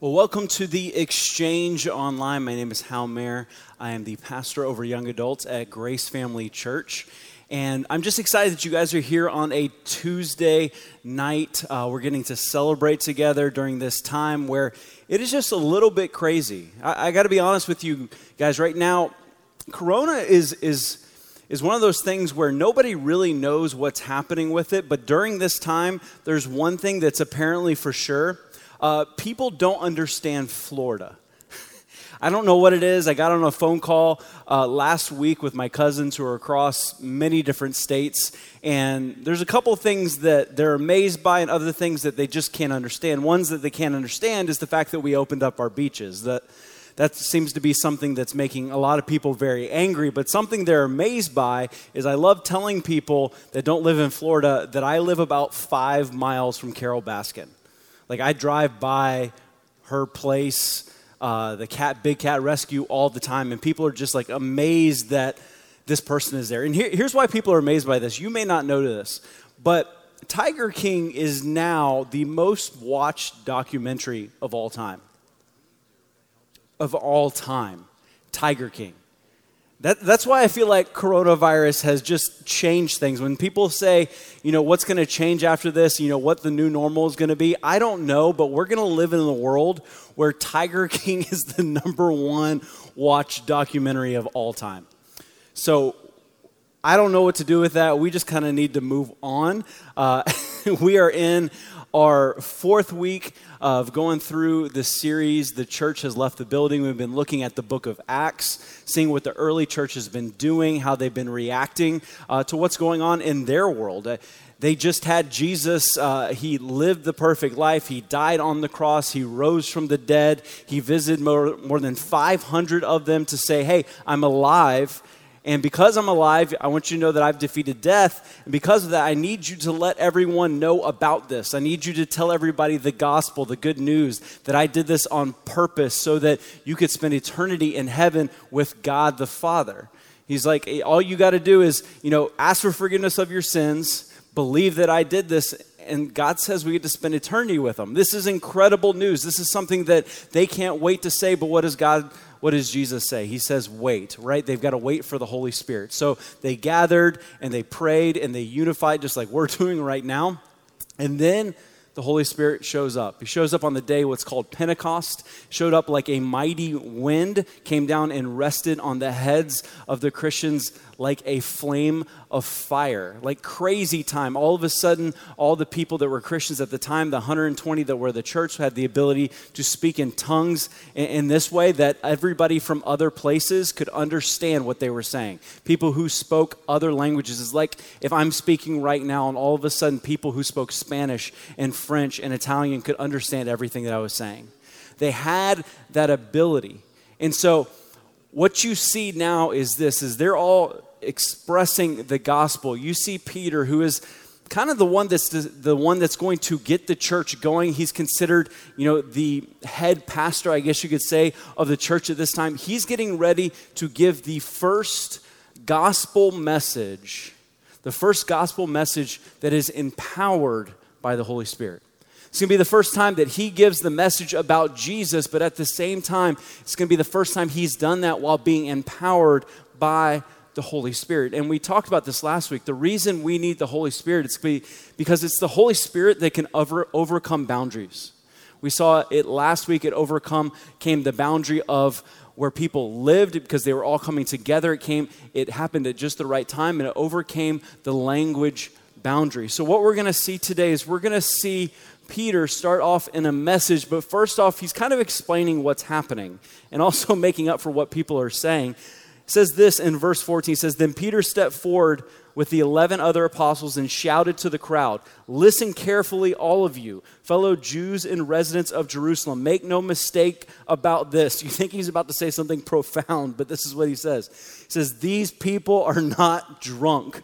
Well, welcome to the Exchange Online. My name is Hal Mayer. I am the pastor over young adults at Grace Family Church. And I'm just excited that you guys are here on a Tuesday night. Uh, we're getting to celebrate together during this time where it is just a little bit crazy. I, I got to be honest with you guys right now. Corona is is is one of those things where nobody really knows what's happening with it. But during this time, there's one thing that's apparently for sure uh, people don't understand Florida. I don't know what it is. I got on a phone call uh, last week with my cousins who are across many different states, and there's a couple things that they're amazed by, and other things that they just can't understand. Ones that they can't understand is the fact that we opened up our beaches. That that seems to be something that's making a lot of people very angry. But something they're amazed by is I love telling people that don't live in Florida that I live about five miles from Carole Baskin. Like I drive by her place, uh, the cat, big cat rescue all the time, and people are just like amazed that this person is there. And here, here's why people are amazed by this. You may not know this, but Tiger King is now the most watched documentary of all time. Of all time, Tiger King. That, that's why I feel like coronavirus has just changed things. When people say, you know, what's going to change after this, you know, what the new normal is going to be, I don't know, but we're going to live in a world where Tiger King is the number one watched documentary of all time. So I don't know what to do with that. We just kind of need to move on. Uh, we are in our fourth week of going through the series, The Church Has Left the Building. We've been looking at the book of Acts, seeing what the early church has been doing, how they've been reacting uh, to what's going on in their world. Uh, they just had Jesus. Uh, he lived the perfect life. He died on the cross. He rose from the dead. He visited more, more than 500 of them to say, Hey, I'm alive and because I'm alive, I want you to know that I've defeated death. And because of that, I need you to let everyone know about this. I need you to tell everybody the gospel, the good news, that I did this on purpose so that you could spend eternity in heaven with God the Father. He's like, all you got to do is, you know, ask for forgiveness of your sins, believe that I did this, and God says we get to spend eternity with Him. This is incredible news. This is something that they can't wait to say, but what does God what does Jesus say? He says, wait, right? They've got to wait for the Holy Spirit. So they gathered and they prayed and they unified just like we're doing right now. And then the Holy Spirit shows up. He shows up on the day what's called Pentecost, showed up like a mighty wind, came down and rested on the heads of the Christians like a flame of fire, like crazy time. All of a sudden, all the people that were Christians at the time, the 120 that were the church, had the ability to speak in tongues in, in this way that everybody from other places could understand what they were saying. People who spoke other languages is like if I'm speaking right now, and all of a sudden, people who spoke Spanish and French and Italian could understand everything that I was saying. They had that ability. And so, what you see now is this is they're all expressing the gospel. You see Peter, who is kind of the one that's the, the, one that's going to get the church going. He's considered, you know, the head pastor, I guess you could say, of the church at this time. He's getting ready to give the first gospel message, the first gospel message that is empowered by the Holy Spirit. It's going to be the first time that he gives the message about Jesus, but at the same time, it's going to be the first time he's done that while being empowered by the Holy Spirit. And we talked about this last week. The reason we need the Holy Spirit is because it's the Holy Spirit that can over, overcome boundaries. We saw it last week. It overcome came the boundary of where people lived because they were all coming together. It came. It happened at just the right time, and it overcame the language boundary. So what we're going to see today is we're going to see Peter start off in a message, but first off, he's kind of explaining what's happening and also making up for what people are saying. Says this in verse 14 says then peter stepped forward with the 11 other apostles and shouted to the crowd listen carefully all of you fellow jews and residents of jerusalem. Make no mistake about this you think he's about to say something profound but this is what he says. He says these people are not drunk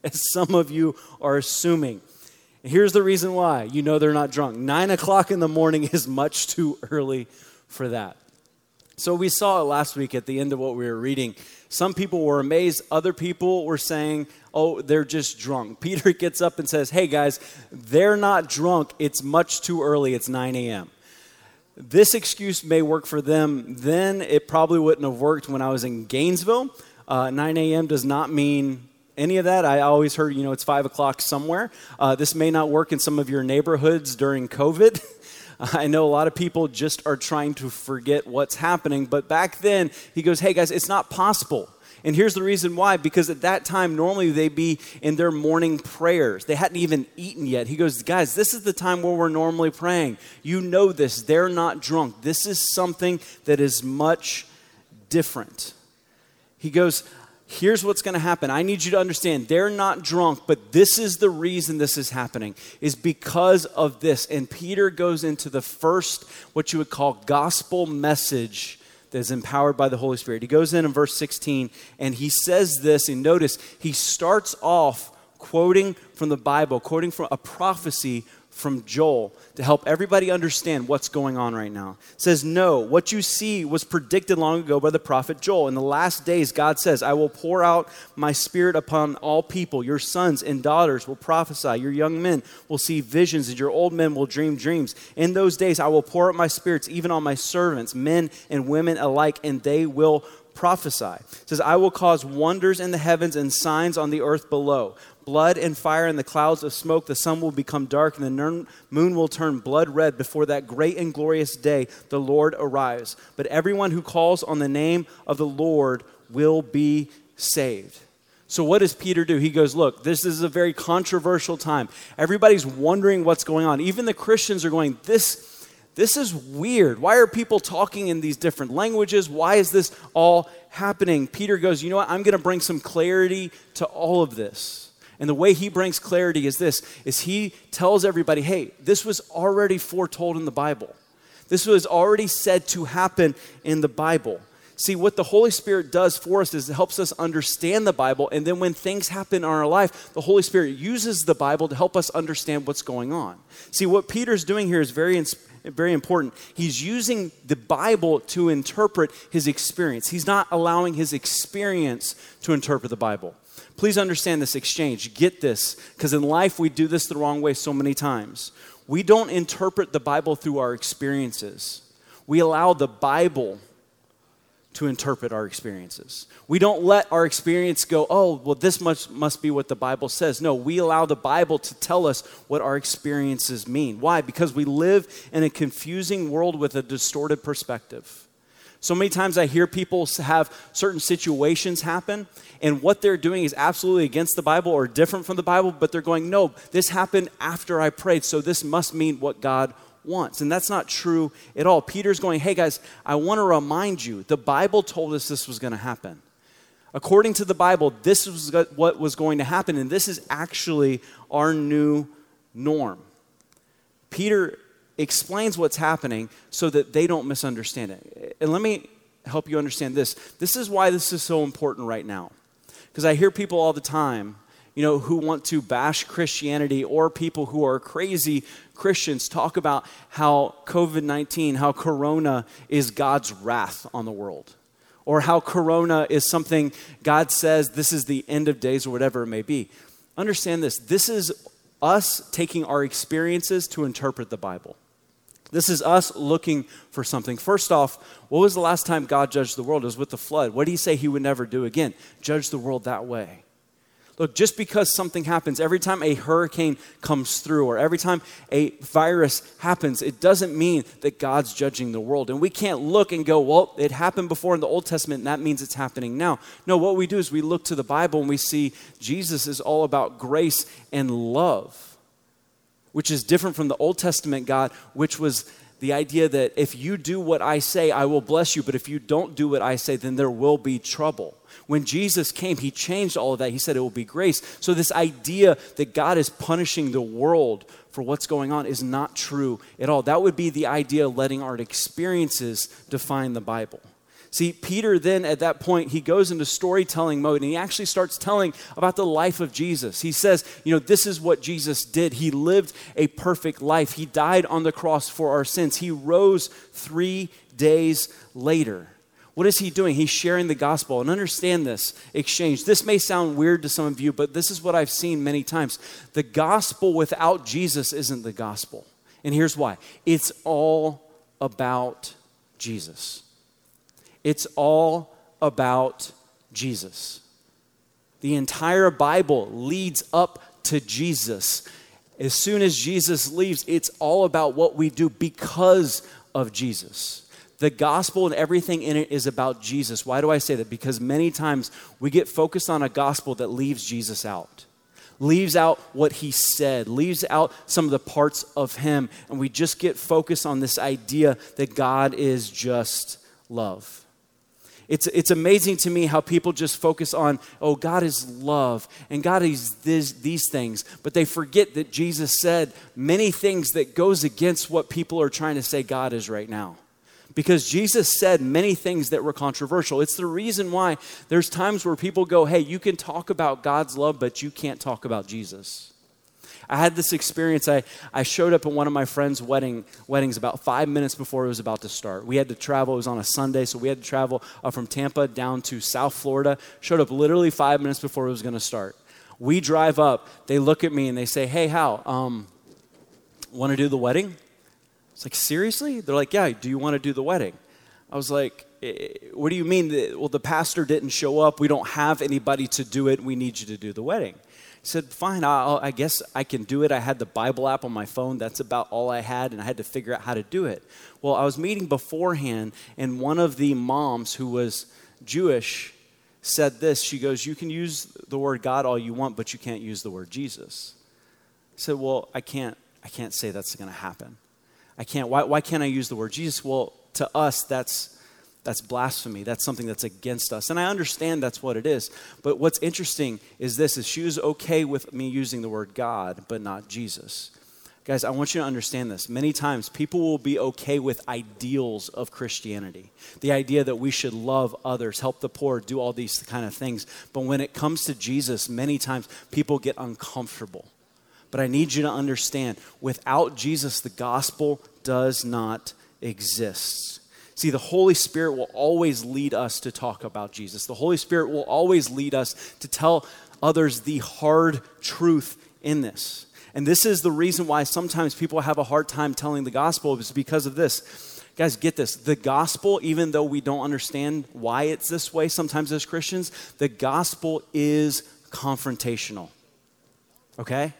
as some of you are assuming here's the reason why you know they're not drunk nine o'clock in the morning is much too early for that so we saw it last week at the end of what we were reading. Some people were amazed, other people were saying, oh, they're just drunk. Peter gets up and says, hey guys, they're not drunk. It's much too early. It's 9 a.m. this excuse may work for them. Then it probably wouldn't have worked when I was in Gainesville. Uh, 9 a.m. does not mean any of that. I always heard, you know, it's 5 o'clock somewhere. Uh, this may not work in some of your neighborhoods during COVID. I know a lot of people just are trying to forget what's happening. But back then, he goes, hey guys, it's not possible. And here's the reason why because at that time, normally they'd be in their morning prayers. They hadn't even eaten yet. He goes, Guys, this is the time where we're normally praying. You know this. They're not drunk. This is something that is much different. He goes, Here's what's going to happen. I need you to understand they're not drunk, but this is the reason this is happening, is because of this. And Peter goes into the first, what you would call gospel message that is empowered by the Holy Spirit. He goes in in verse 16 and he says this, and notice he starts off quoting from the Bible, quoting from a prophecy from Joel to help everybody understand what's going on right now. It says, No, what you see was predicted long ago by the prophet Joel. In the last days, God says, I will pour out my spirit upon all people. Your sons and daughters will prophesy. Your young men will see visions, and your old men will dream dreams. In those days, I will pour out my spirits even on my servants, men and women alike, and they will prophesy. It says, I will cause wonders in the heavens and signs on the earth below blood and fire and the clouds of smoke. The sun will become dark and the moon will turn blood red before that great and glorious day the Lord arrives. But everyone who calls on the name of the Lord will be saved. So, what does Peter do? He goes, Look, this is a very controversial time. Everybody's wondering what's going on. Even the Christians are going, This. This is weird. Why are people talking in these different languages? Why is this all happening? Peter goes, You know what? I'm going to bring some clarity to all of this. And the way he brings clarity is this is he tells everybody, "Hey, this was already foretold in the Bible. This was already said to happen in the Bible." See, what the Holy Spirit does for us is it helps us understand the Bible. And then when things happen in our life, the Holy Spirit uses the Bible to help us understand what's going on. See, what Peter's doing here is very, very important. He's using the Bible to interpret his experience, he's not allowing his experience to interpret the Bible. Please understand this exchange. Get this, because in life we do this the wrong way so many times. We don't interpret the Bible through our experiences, we allow the Bible to interpret our experiences. We don't let our experience go, oh, well, this must, must be what the Bible says. No, we allow the Bible to tell us what our experiences mean. Why? Because we live in a confusing world with a distorted perspective. So many times I hear people have certain situations happen, and what they're doing is absolutely against the Bible or different from the Bible, but they're going, No, this happened after I prayed, so this must mean what God wants. And that's not true at all. Peter's going, Hey guys, I want to remind you, the Bible told us this was going to happen. According to the Bible, this was what was going to happen, and this is actually our new norm. Peter explains what's happening so that they don't misunderstand it. And let me help you understand this. This is why this is so important right now. Because I hear people all the time, you know, who want to bash Christianity or people who are crazy Christians talk about how COVID 19, how Corona is God's wrath on the world. Or how Corona is something God says this is the end of days or whatever it may be. Understand this this is us taking our experiences to interpret the Bible. This is us looking for something. First off, what was the last time God judged the world? It was with the flood. What did he say he would never do again? Judge the world that way. Look, just because something happens, every time a hurricane comes through or every time a virus happens, it doesn't mean that God's judging the world. And we can't look and go, well, it happened before in the Old Testament, and that means it's happening now. No, what we do is we look to the Bible and we see Jesus is all about grace and love which is different from the Old Testament God, which was the idea that if you do what I say, I will bless you, but if you don't do what I say, then there will be trouble. When Jesus came, he changed all of that. He said it will be grace. So, this idea that God is punishing the world for what's going on is not true at all. That would be the idea of letting our experiences define the Bible. See, Peter then at that point, he goes into storytelling mode and he actually starts telling about the life of Jesus. He says, you know, this is what Jesus did. He lived a perfect life. He died on the cross for our sins. He rose three days later. What is he doing? He's sharing the gospel. And understand this exchange. This may sound weird to some of you, but this is what I've seen many times. The gospel without Jesus isn't the gospel. And here's why it's all about Jesus. It's all about Jesus. The entire Bible leads up to Jesus. As soon as Jesus leaves, it's all about what we do because of Jesus. The gospel and everything in it is about Jesus. Why do I say that? Because many times we get focused on a gospel that leaves Jesus out, leaves out what he said, leaves out some of the parts of him, and we just get focused on this idea that God is just love. It's, it's amazing to me how people just focus on, oh, God is love and God is this, these things, but they forget that Jesus said many things that goes against what people are trying to say God is right now. Because Jesus said many things that were controversial. It's the reason why there's times where people go, hey, you can talk about God's love, but you can't talk about Jesus. I had this experience. I, I showed up at one of my friend's wedding, weddings about five minutes before it was about to start. We had to travel. It was on a Sunday, so we had to travel uh, from Tampa down to South Florida. Showed up literally five minutes before it was going to start. We drive up. They look at me and they say, hey, Hal, um, want to do the wedding? It's like, seriously? They're like, yeah, do you want to do the wedding? I was like, what do you mean? Well, the pastor didn't show up. We don't have anybody to do it. We need you to do the wedding said, Fine, I'll, I guess I can do it. I had the Bible app on my phone. That's about all I had, and I had to figure out how to do it. Well, I was meeting beforehand, and one of the moms who was Jewish said this. She goes, You can use the word God all you want, but you can't use the word Jesus. I said, Well, I can't, I can't say that's going to happen. I can't. Why, why can't I use the word Jesus? Well, to us, that's that's blasphemy. That's something that's against us. And I understand that's what it is. But what's interesting is this is she was okay with me using the word God, but not Jesus. Guys, I want you to understand this. Many times people will be okay with ideals of Christianity. The idea that we should love others, help the poor, do all these kind of things. But when it comes to Jesus, many times people get uncomfortable. But I need you to understand without Jesus, the gospel does not exist. See, the Holy Spirit will always lead us to talk about Jesus. The Holy Spirit will always lead us to tell others the hard truth in this. And this is the reason why sometimes people have a hard time telling the gospel, is because of this. Guys, get this. The gospel, even though we don't understand why it's this way sometimes as Christians, the gospel is confrontational. Okay?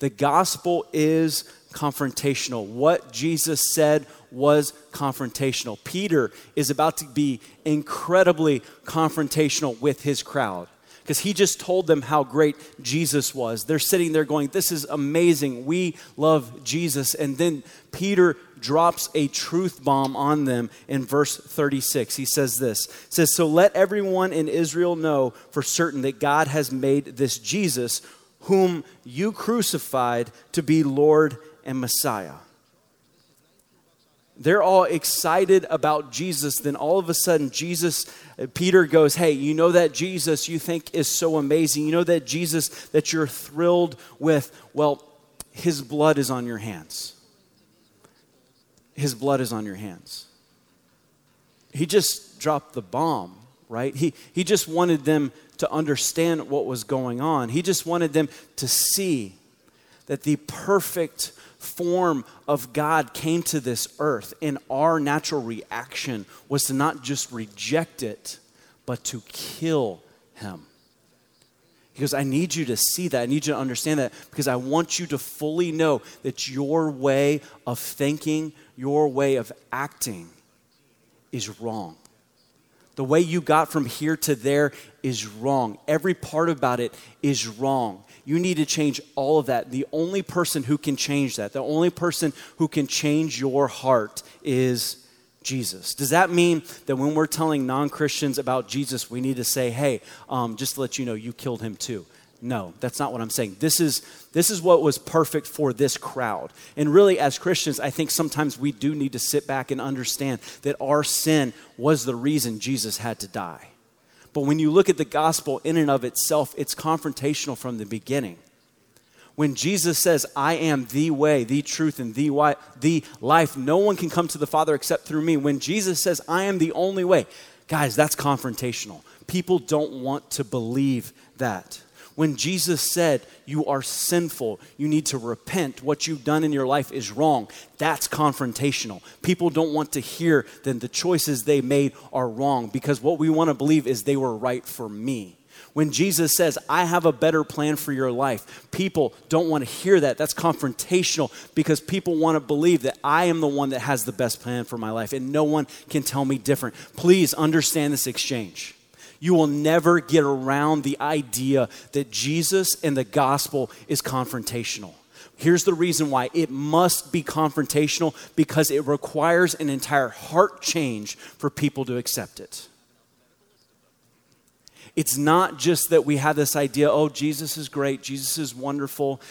The gospel is confrontational. What Jesus said was confrontational. Peter is about to be incredibly confrontational with his crowd because he just told them how great Jesus was. They're sitting there going, This is amazing. We love Jesus. And then Peter drops a truth bomb on them in verse 36. He says this says, So let everyone in Israel know for certain that God has made this Jesus, whom you crucified, to be Lord and Messiah they're all excited about Jesus. Then all of a sudden, Jesus, Peter goes, Hey, you know that Jesus you think is so amazing? You know that Jesus that you're thrilled with? Well, his blood is on your hands. His blood is on your hands. He just dropped the bomb, right? He, he just wanted them to understand what was going on. He just wanted them to see that the perfect form of God came to this earth, and our natural reaction was to not just reject it, but to kill him. He goes, I need you to see that. I need you to understand that because I want you to fully know that your way of thinking, your way of acting is wrong. The way you got from here to there is wrong. Every part about it is wrong. You need to change all of that. The only person who can change that, the only person who can change your heart is Jesus. Does that mean that when we're telling non Christians about Jesus, we need to say, hey, um, just to let you know, you killed him too? No, that's not what I'm saying. This is, this is what was perfect for this crowd. And really, as Christians, I think sometimes we do need to sit back and understand that our sin was the reason Jesus had to die. But when you look at the gospel in and of itself, it's confrontational from the beginning. When Jesus says, I am the way, the truth, and the, wi- the life, no one can come to the Father except through me. When Jesus says, I am the only way, guys, that's confrontational. People don't want to believe that. When Jesus said, You are sinful, you need to repent, what you've done in your life is wrong, that's confrontational. People don't want to hear that the choices they made are wrong because what we want to believe is they were right for me. When Jesus says, I have a better plan for your life, people don't want to hear that. That's confrontational because people want to believe that I am the one that has the best plan for my life and no one can tell me different. Please understand this exchange. You will never get around the idea that Jesus and the gospel is confrontational. Here's the reason why it must be confrontational because it requires an entire heart change for people to accept it. It's not just that we have this idea, oh, Jesus is great, Jesus is wonderful,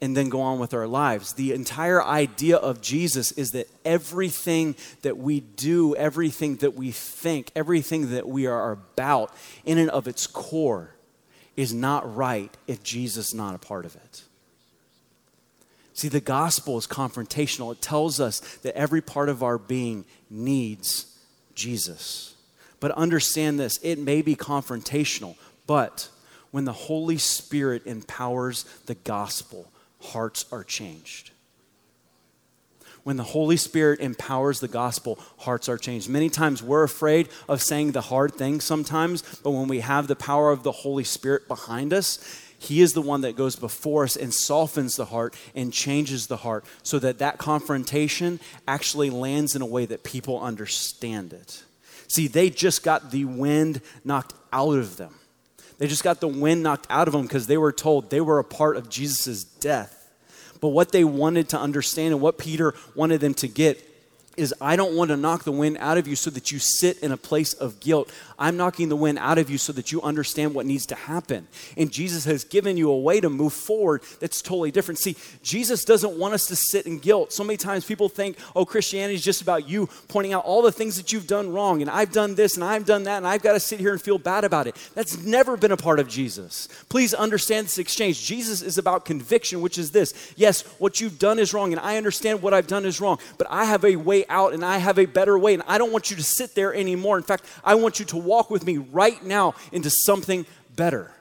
and then go on with our lives. The entire idea of Jesus is that everything that we do, everything that we think, everything that we are about, in and of its core, is not right if Jesus is not a part of it. See, the gospel is confrontational. It tells us that every part of our being needs Jesus. But understand this it may be confrontational, but when the Holy Spirit empowers the gospel, hearts are changed. When the Holy Spirit empowers the gospel, hearts are changed. Many times we're afraid of saying the hard things sometimes, but when we have the power of the Holy Spirit behind us, he is the one that goes before us and softens the heart and changes the heart so that that confrontation actually lands in a way that people understand it. See, they just got the wind knocked out of them. They just got the wind knocked out of them because they were told they were a part of Jesus' death. But what they wanted to understand and what Peter wanted them to get is I don't want to knock the wind out of you so that you sit in a place of guilt. I'm knocking the wind out of you so that you understand what needs to happen. And Jesus has given you a way to move forward that's totally different. See, Jesus doesn't want us to sit in guilt. So many times people think, oh, Christianity is just about you pointing out all the things that you've done wrong, and I've done this and I've done that, and I've got to sit here and feel bad about it. That's never been a part of Jesus. Please understand this exchange. Jesus is about conviction, which is this yes, what you've done is wrong, and I understand what I've done is wrong, but I have a way out, and I have a better way, and I don't want you to sit there anymore. In fact, I want you to walk with me right now into something better.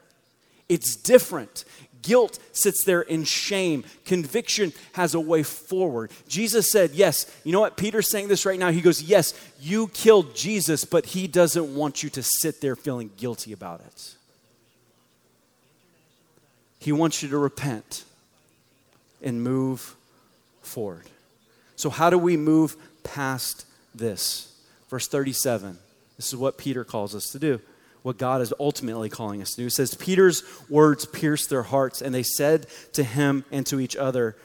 It's different. Guilt sits there in shame. Conviction has a way forward. Jesus said, Yes, you know what? Peter's saying this right now. He goes, Yes, you killed Jesus, but he doesn't want you to sit there feeling guilty about it. He wants you to repent and move forward. So, how do we move past this? Verse 37. This is what Peter calls us to do, what God is ultimately calling us to do. He says, Peter's words pierced their hearts, and they said to him and to each other,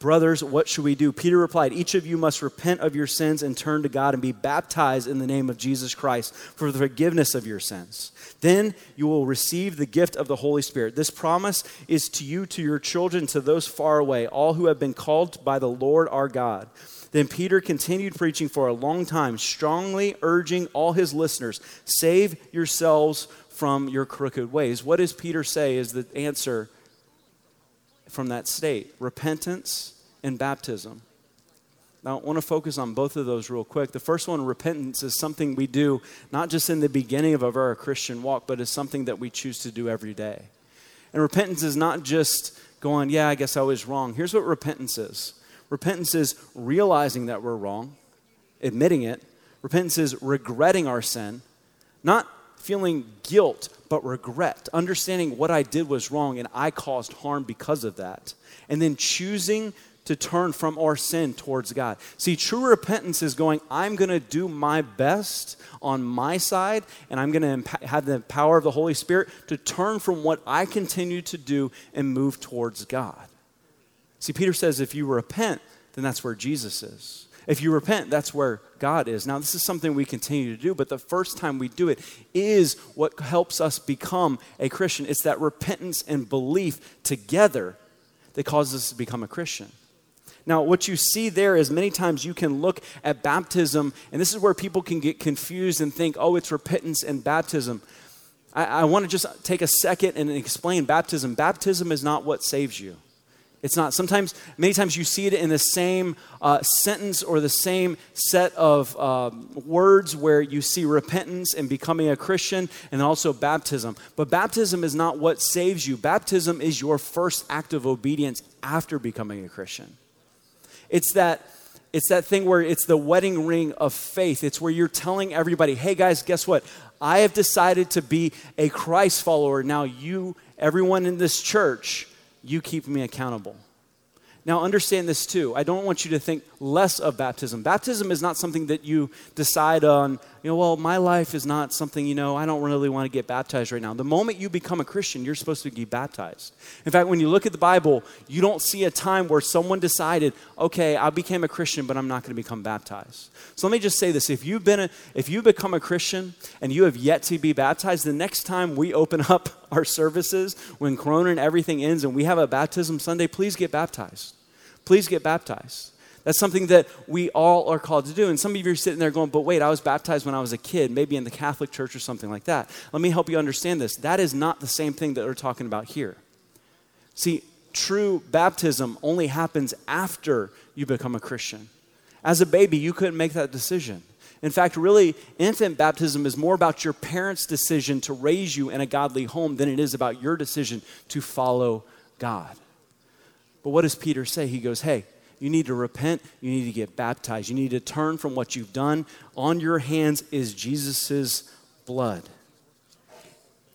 Brothers, what should we do? Peter replied, Each of you must repent of your sins and turn to God and be baptized in the name of Jesus Christ for the forgiveness of your sins. Then you will receive the gift of the Holy Spirit. This promise is to you, to your children, to those far away, all who have been called by the Lord our God. Then Peter continued preaching for a long time, strongly urging all his listeners save yourselves from your crooked ways. What does Peter say is the answer from that state? Repentance and baptism. Now, I want to focus on both of those real quick. The first one, repentance, is something we do not just in the beginning of our Christian walk, but is something that we choose to do every day. And repentance is not just going, yeah, I guess I was wrong. Here's what repentance is Repentance is realizing that we're wrong, admitting it. Repentance is regretting our sin, not feeling guilt, but regret, understanding what I did was wrong and I caused harm because of that. And then choosing to turn from our sin towards God. See, true repentance is going, I'm going to do my best on my side, and I'm going to imp- have the power of the Holy Spirit to turn from what I continue to do and move towards God. See, Peter says if you repent, then that's where Jesus is. If you repent, that's where God is. Now, this is something we continue to do, but the first time we do it is what helps us become a Christian. It's that repentance and belief together that causes us to become a Christian. Now, what you see there is many times you can look at baptism, and this is where people can get confused and think, oh, it's repentance and baptism. I, I want to just take a second and explain baptism. Baptism is not what saves you. It's not. Sometimes, many times, you see it in the same uh, sentence or the same set of um, words where you see repentance and becoming a Christian and also baptism. But baptism is not what saves you, baptism is your first act of obedience after becoming a Christian. It's that. It's that thing where it's the wedding ring of faith. It's where you're telling everybody, hey guys, guess what? I have decided to be a Christ follower. Now, you, everyone in this church, you keep me accountable. Now, understand this too. I don't want you to think less of baptism. Baptism is not something that you decide on, you know, well, my life is not something, you know, I don't really want to get baptized right now. The moment you become a Christian, you're supposed to be baptized. In fact, when you look at the Bible, you don't see a time where someone decided, okay, I became a Christian, but I'm not going to become baptized. So let me just say this. If you've been a, if you become a Christian and you have yet to be baptized, the next time we open up our services, when Corona and everything ends and we have a baptism Sunday, please get baptized. Please get baptized. That's something that we all are called to do. And some of you are sitting there going, but wait, I was baptized when I was a kid, maybe in the Catholic Church or something like that. Let me help you understand this. That is not the same thing that we're talking about here. See, true baptism only happens after you become a Christian. As a baby, you couldn't make that decision. In fact, really, infant baptism is more about your parents' decision to raise you in a godly home than it is about your decision to follow God. But what does Peter say? He goes, Hey, you need to repent. You need to get baptized. You need to turn from what you've done. On your hands is Jesus' blood.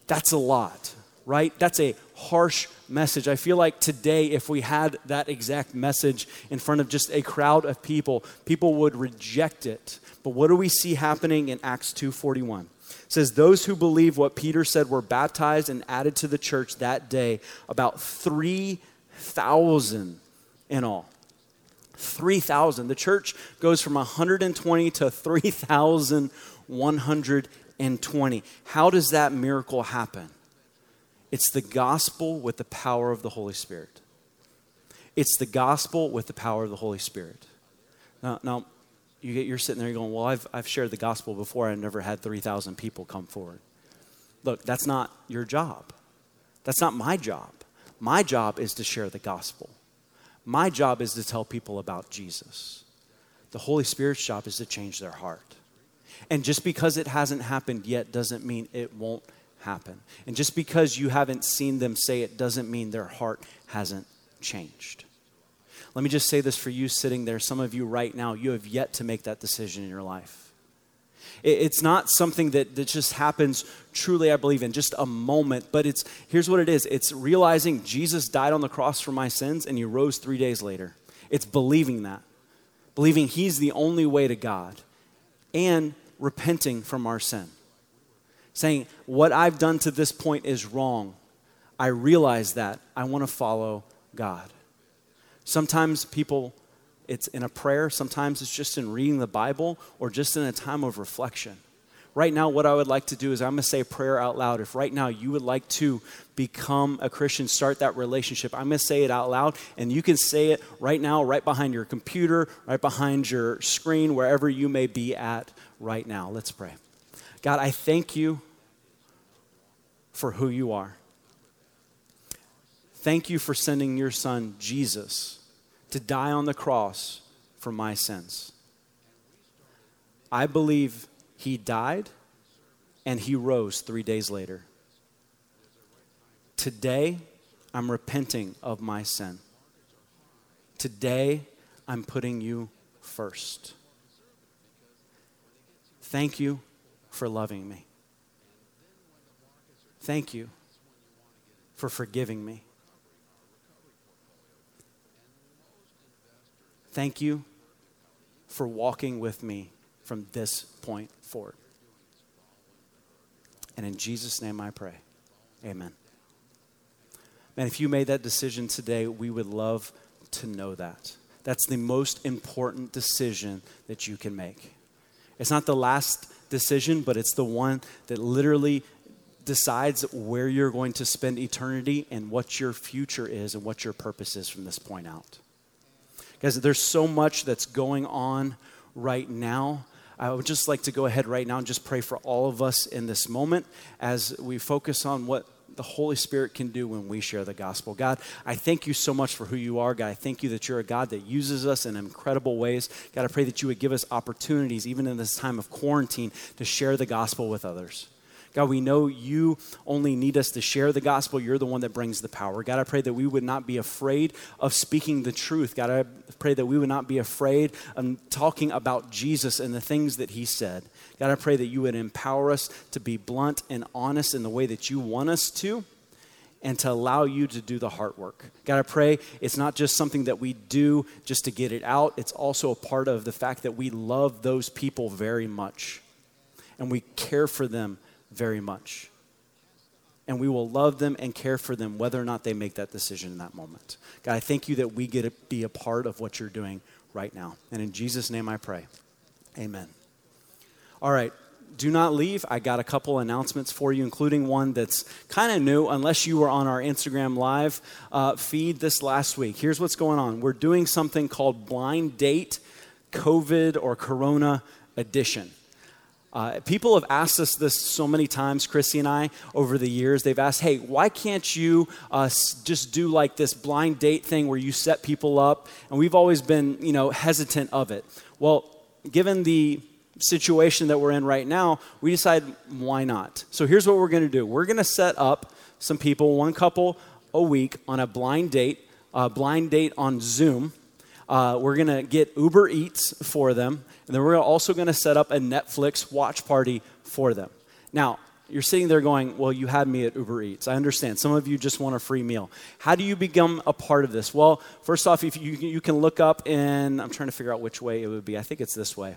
That's a lot, right? That's a harsh message. I feel like today, if we had that exact message in front of just a crowd of people, people would reject it. But what do we see happening in Acts 2:41? It says those who believe what Peter said were baptized and added to the church that day, about 3,000 in all. 3,000. The church goes from 120 to 3,120. How does that miracle happen? It's the gospel with the power of the Holy Spirit. It's the gospel with the power of the Holy Spirit. Now, now you get, you're sitting there going, Well, I've, I've shared the gospel before. I've never had 3,000 people come forward. Look, that's not your job. That's not my job. My job is to share the gospel. My job is to tell people about Jesus. The Holy Spirit's job is to change their heart. And just because it hasn't happened yet doesn't mean it won't happen. And just because you haven't seen them say it doesn't mean their heart hasn't changed. Let me just say this for you sitting there. Some of you right now, you have yet to make that decision in your life. It's not something that, that just happens truly, I believe, in just a moment, but it's here's what it is it's realizing Jesus died on the cross for my sins and he rose three days later. It's believing that, believing he's the only way to God, and repenting from our sin saying, What I've done to this point is wrong. I realize that. I want to follow God. Sometimes people, it's in a prayer, sometimes it's just in reading the Bible or just in a time of reflection. Right now, what I would like to do is I'm going to say a prayer out loud. If right now you would like to become a Christian, start that relationship, I'm going to say it out loud, and you can say it right now, right behind your computer, right behind your screen, wherever you may be at right now. Let's pray. God, I thank you for who you are. Thank you for sending your son, Jesus, to die on the cross for my sins. I believe he died and he rose three days later. Today, I'm repenting of my sin. Today, I'm putting you first. Thank you for loving me. Thank you for forgiving me. Thank you for walking with me from this point forward. And in Jesus' name I pray. Amen. Man, if you made that decision today, we would love to know that. That's the most important decision that you can make. It's not the last decision, but it's the one that literally decides where you're going to spend eternity and what your future is and what your purpose is from this point out. Guys, there's so much that's going on right now. I would just like to go ahead right now and just pray for all of us in this moment as we focus on what the Holy Spirit can do when we share the gospel. God, I thank you so much for who you are. God, I thank you that you're a God that uses us in incredible ways. God, I pray that you would give us opportunities, even in this time of quarantine, to share the gospel with others. God, we know you only need us to share the gospel. You're the one that brings the power. God, I pray that we would not be afraid of speaking the truth. God, I pray that we would not be afraid of talking about Jesus and the things that he said. God, I pray that you would empower us to be blunt and honest in the way that you want us to and to allow you to do the heart work. God, I pray it's not just something that we do just to get it out, it's also a part of the fact that we love those people very much and we care for them very much. And we will love them and care for them whether or not they make that decision in that moment. God, I thank you that we get to be a part of what you're doing right now. And in Jesus' name I pray. Amen. All right, do not leave. I got a couple announcements for you, including one that's kind of new, unless you were on our Instagram Live uh, feed this last week. Here's what's going on we're doing something called Blind Date COVID or Corona Edition. Uh, people have asked us this so many times, Chrissy and I, over the years. They've asked, hey, why can't you uh, just do like this blind date thing where you set people up? And we've always been, you know, hesitant of it. Well, given the situation that we're in right now, we decided why not? So here's what we're going to do we're going to set up some people, one couple a week, on a blind date, a blind date on Zoom. Uh, we're going to get Uber Eats for them. And then we're also going to set up a Netflix watch party for them. Now, you're sitting there going, Well, you had me at Uber Eats. I understand. Some of you just want a free meal. How do you become a part of this? Well, first off, if you, you can look up in, I'm trying to figure out which way it would be. I think it's this way.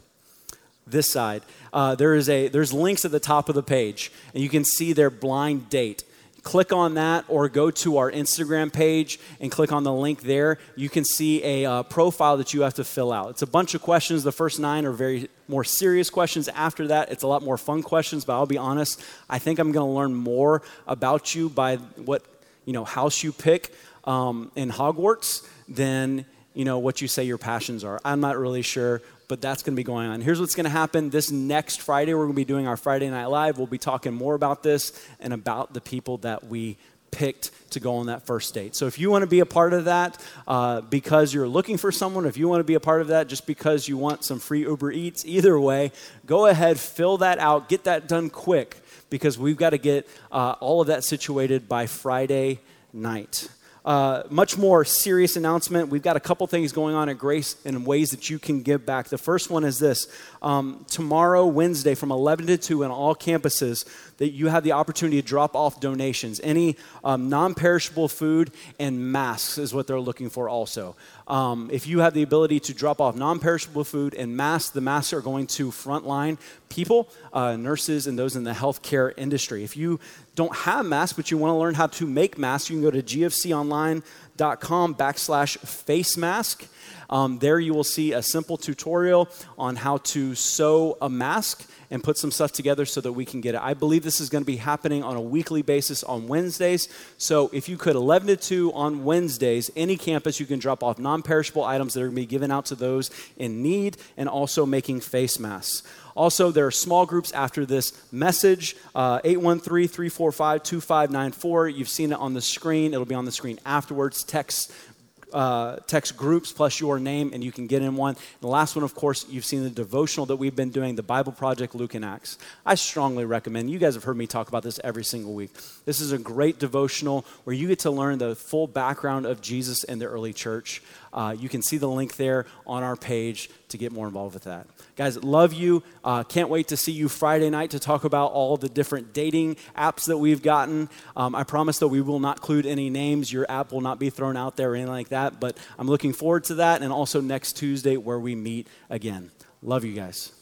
This side. Uh, there is a, there's links at the top of the page, and you can see their blind date click on that or go to our Instagram page and click on the link there. You can see a uh, profile that you have to fill out. It's a bunch of questions. The first nine are very more serious questions. After that, it's a lot more fun questions, but I'll be honest, I think I'm going to learn more about you by what, you know, house you pick um, in Hogwarts than you know what you say your passions are. I'm not really sure, but that's going to be going on. Here's what's going to happen this next Friday. We're going to be doing our Friday Night Live. We'll be talking more about this and about the people that we picked to go on that first date. So if you want to be a part of that uh, because you're looking for someone, if you want to be a part of that just because you want some free Uber Eats, either way, go ahead, fill that out, get that done quick because we've got to get uh, all of that situated by Friday night uh, much more serious announcement. We've got a couple things going on at Grace in ways that you can give back. The first one is this um, tomorrow, Wednesday, from 11 to 2 in all campuses, that you have the opportunity to drop off donations. Any um, non perishable food and masks is what they're looking for, also. Um, if you have the ability to drop off non perishable food and masks, the masks are going to frontline people, uh, nurses, and those in the healthcare industry. If you don't have masks, but you want to learn how to make masks, you can go to gfconline.com backslash face mask. Um, there you will see a simple tutorial on how to sew a mask and put some stuff together so that we can get it. I believe this is going to be happening on a weekly basis on Wednesdays. So if you could 11 to 2 on Wednesdays, any campus, you can drop off non perishable items that are going to be given out to those in need and also making face masks. Also, there are small groups after this message uh, 813 345 2594. You've seen it on the screen, it'll be on the screen afterwards. Text uh, text groups plus your name, and you can get in one. And the last one, of course, you've seen the devotional that we've been doing, the Bible Project, Luke and Acts. I strongly recommend. You guys have heard me talk about this every single week. This is a great devotional where you get to learn the full background of Jesus and the early church. Uh, you can see the link there on our page to get more involved with that. Guys, love you. Uh, can't wait to see you Friday night to talk about all the different dating apps that we've gotten. Um, I promise that we will not include any names. Your app will not be thrown out there or anything like that, but I'm looking forward to that and also next Tuesday where we meet again. Love you guys.